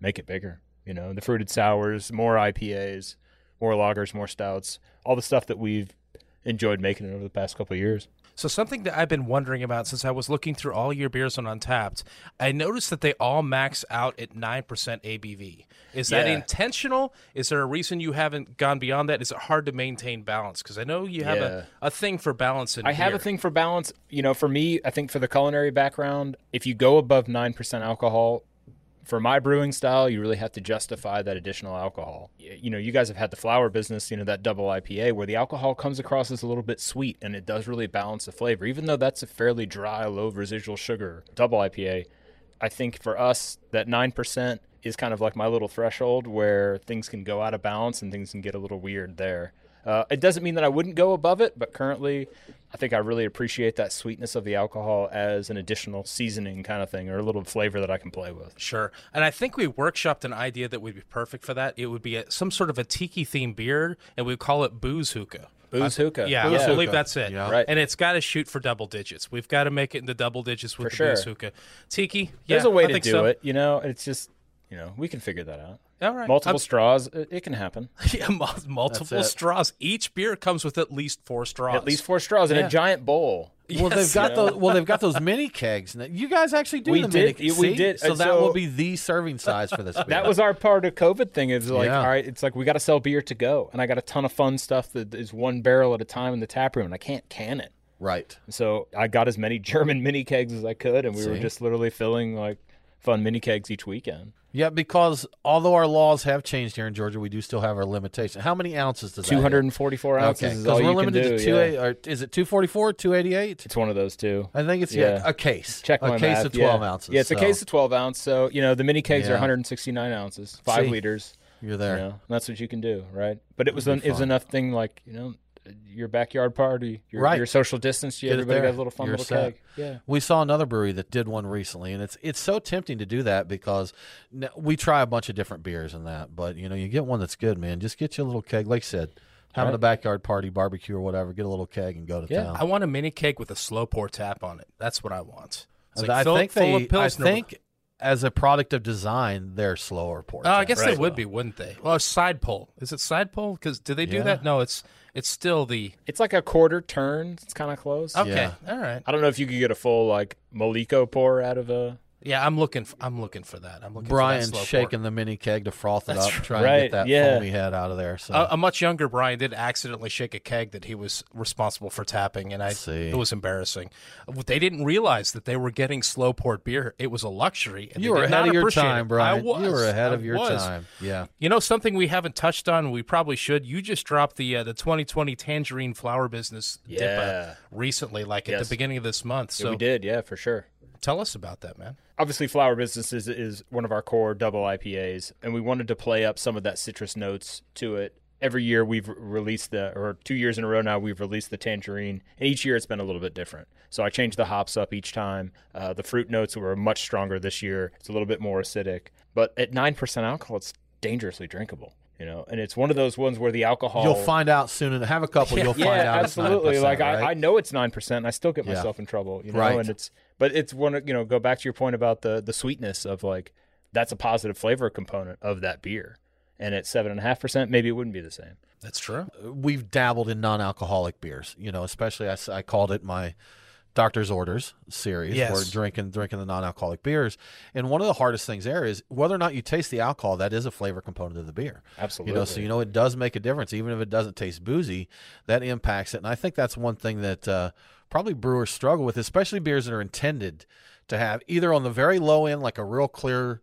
S6: make it bigger. You know, the fruited sours, more IPAs, more lagers, more stouts, all the stuff that we've enjoyed making over the past couple of years.
S1: So something that I've been wondering about since I was looking through all your beers on Untappd, I noticed that they all max out at nine percent ABV. Is that
S6: Yeah.
S1: intentional? Is there a reason you haven't gone beyond that? Is it hard to maintain balance? Because I know you have
S6: Yeah.
S1: a, a thing for balance in
S6: I have a thing for balance. You know, for me, I think for the culinary background, if you go above nine percent alcohol, for my brewing style, you really have to justify that additional alcohol. You know, you guys have had the flower business, you know, that double IPA where the alcohol comes across as a little bit sweet and it does really balance the flavor. Even though that's a fairly dry, low residual sugar double IPA, I think for us, that 9% is kind of like my little threshold where things can go out of balance and things can get a little weird there. Uh, it doesn't mean that I wouldn't go above it, but currently, I think I really appreciate that sweetness of the alcohol as an additional seasoning kind of thing or a little flavor that I can play with.
S1: Sure. And I think we workshopped an idea that would be perfect for that. It would be a, some sort of a tiki themed beer, and we'd call it Booze Hookah.
S6: Booze Hookah.
S1: Yeah,
S6: Booze
S1: I believe
S6: Hookah.
S1: that's it.
S6: Yeah. Right.
S1: And it's got to shoot for double digits. We've got to make it into double digits with
S6: For
S1: the
S6: sure.
S1: Booze Hookah. Tiki,
S6: There's a way
S1: I
S6: to do
S1: so.
S6: it, you know. It's just, you know, we can figure that out.
S1: All right.
S6: Multiple
S1: I'm-
S6: straws, it, it can happen.
S1: yeah, multiple straws. Each beer comes with at least four straws.
S6: At least four straws in
S1: Yeah.
S6: a giant bowl.
S5: Well, they've got those. Well, they've got those mini kegs. You guys actually do
S6: We
S5: the
S6: did-
S5: mini.
S6: we
S5: see?
S6: did,
S5: So
S6: and
S5: that will be the serving size for this. Beer.
S6: That was our part of COVID thing. It was like,
S5: Yeah.
S6: all right, it's like we got to sell beer to go, and I got a ton of fun stuff that is one barrel at a time in the tap room, and I can't can it.
S5: right.
S6: So I got as many German mini kegs as I could, and we were just literally filling like fun mini kegs each weekend.
S5: Yeah, because although our laws have changed here in Georgia, we do still have our limitation. How many ounces does that?
S6: 244 ounces
S5: Okay,
S6: is
S5: because
S6: all
S5: we're limited
S6: do,
S5: to two.
S6: yeah.
S5: Or is it two forty four, two eighty eight?
S6: It's one of those two.
S5: I think it's yeah, a case.
S6: Check
S5: a
S6: my
S5: case
S6: math,
S5: of twelve
S6: yeah.
S5: ounces.
S6: Yeah, it's a case of 12 ounce. So you know the mini kegs are 169 ounces, five
S5: See?
S6: liters.
S5: You're there.
S6: You know, and that's what you can do, right? But it was an, it was enough thing like you know your backyard party, your,
S5: Right.
S6: your social distance. You
S5: Get
S6: everybody
S5: there.
S6: got a little fun
S5: You're
S6: little
S5: set.
S6: keg. Yeah.
S5: We saw another brewery that did one recently, and it's it's so tempting to do that because we try a bunch of different beers and that, but you know you get one that's good, man. Just get you a little keg, like I said, having
S1: Right.
S5: a backyard party, barbecue or whatever. Get a little keg and go to town.
S1: I want a mini keg with a slow pour tap on it. That's what I want. Like
S5: I
S1: fill-
S5: think they. I
S1: Pilsner.
S5: think as a product of design, they're slower pour.
S1: Oh, I guess
S5: taps.
S1: they would be, wouldn't they? Well, side pull. Is it side pull? Because do they do
S5: Yeah.
S1: that? No, it's it's still the.
S6: It's like a quarter turn. It's kind of close.
S1: Okay, all right.
S6: I don't know if you could get a full like Mlíko pour out of a.
S1: Yeah, I'm looking. For, I'm looking for that. I'm looking.
S5: Brian's
S1: for that slow
S5: shaking
S1: pour.
S5: the mini keg to froth it
S1: That's
S5: up,
S1: right.
S5: trying to get that
S6: yeah.
S5: foamy head out of there. So
S1: A, a much younger Brian did accidentally shake a keg that he was responsible for tapping, and I
S5: See.
S1: it was embarrassing. They didn't realize that they were getting slow port beer. It was a luxury. And
S5: you
S1: they
S5: were ahead of your time,
S1: it.
S5: Brian.
S1: I was.
S5: You were ahead
S1: I
S5: of your
S1: was.
S5: time. Yeah.
S1: You know something we haven't touched on. We probably should. You just dropped the uh, the 2020 tangerine flower business
S6: Yeah.
S1: DIPA recently, like at
S6: Yes.
S1: the beginning of this month.
S6: Yeah,
S1: So
S6: we did, yeah, for sure.
S1: Tell us about that, man.
S6: Obviously, Flower Business is, is one of our core double IPAs, and we wanted to play up some of that citrus notes to it. Every year we've released the, or two years in a row now, we've released the tangerine, and each year it's been a little bit different. So I changed the hops up each time. Uh, the fruit notes were much stronger this year. It's a little bit more acidic, but at nine percent alcohol, it's dangerously drinkable. You know, and it's one of those ones where the alcohol
S5: You'll find out soon. And have a couple. You'll
S6: yeah,
S5: find out. it's
S6: absolutely.
S5: 9%,
S6: like I,
S5: right?
S6: I know it's nine percent, and I still get
S5: Yeah.
S6: myself in trouble. You know,
S5: Right.
S6: and it's but it's one. You know, go back to your point about the the sweetness of like that's a positive flavor component of that beer, and at seven and a half percent, maybe it wouldn't be the same.
S1: That's true.
S5: we've dabbled in non-alcoholic beers. You know, especially I, I called it my doctor's orders series.
S1: Yes.
S5: We're drinking drinking the non-alcoholic beers, and one of the hardest things there is whether or not you taste the alcohol. That is a flavor component of the beer.
S6: Absolutely.
S5: You know, so you know it does make a difference, even if it doesn't taste boozy. That impacts it, and I think that's one thing that uh, probably brewers struggle with, especially beers that are intended to have either on the very low end, like a real clear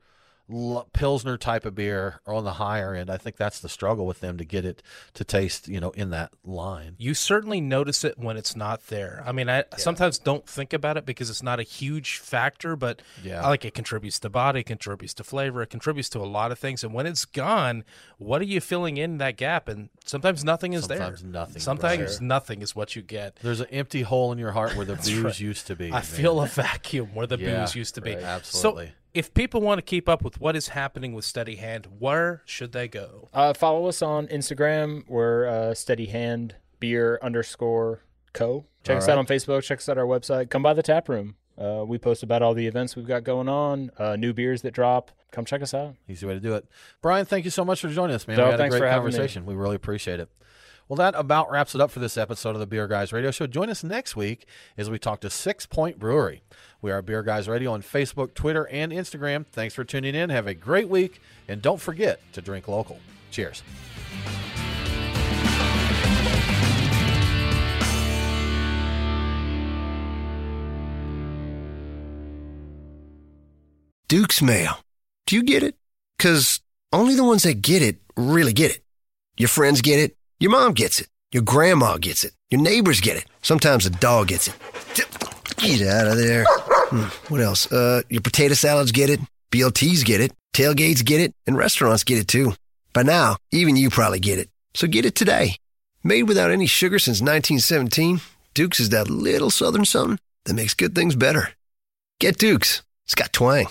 S5: pilsner type of beer, or on the higher end. I think that's the struggle with them to get it to taste, you know, in that line.
S1: You certainly notice it when it's not there. I mean, I sometimes don't think about it because it's not a huge factor, but
S5: Yeah.
S1: I like it contributes to body, contributes to flavor, it contributes to a lot of things. And when it's gone, what are you filling in that gap? And sometimes nothing is
S5: Sometimes
S1: there.
S5: nothing,
S1: Sometimes
S5: right.
S1: nothing is what you get.
S5: There's an empty hole in your heart where the booze
S1: right.
S5: used to be.
S1: I
S5: man.
S1: feel a vacuum where the
S5: Yeah,
S1: booze used to be.
S5: Absolutely.
S1: So, if people want to keep up with what is happening with Steady Hand, where should they go?
S6: Uh, follow us on Instagram. We're uh, Steady Hand Beer underscore Co. Check
S5: All
S6: us
S5: right.
S6: out on Facebook. Check us out our website. Come by the tap room. Uh, we post about all the events we've got going on, uh, new beers that drop. Come check us out.
S5: Easy way to do it. Brian, thank you so much for joining us, man.
S6: No,
S5: we had
S6: thanks
S5: a
S6: for
S5: great
S6: me.
S5: conversation. We really appreciate it. Well, that about wraps it up for this episode of the Beer Guys Radio Show. Join us next week as we talk to Sixpoint Brewery. We are Beer Guys Radio on Facebook, Twitter, and Instagram. Thanks for tuning in. Have a great week, and don't forget to drink local. Cheers.
S12: Duke's Mayo. Do you get it? Because only the ones that get it really get it. Your friends get it. Your mom gets it. Your grandma gets it. Your neighbors get it. Sometimes a dog gets it. Get out of there. Hmm, what else? Uh, your potato salads get it. BLTs get it. Tailgates get it. And restaurants get it too. By now, even you probably get it. So get it today. Made without any sugar since 1917, Dukes is that little southern something that makes good things better. Get Dukes. It's got twang.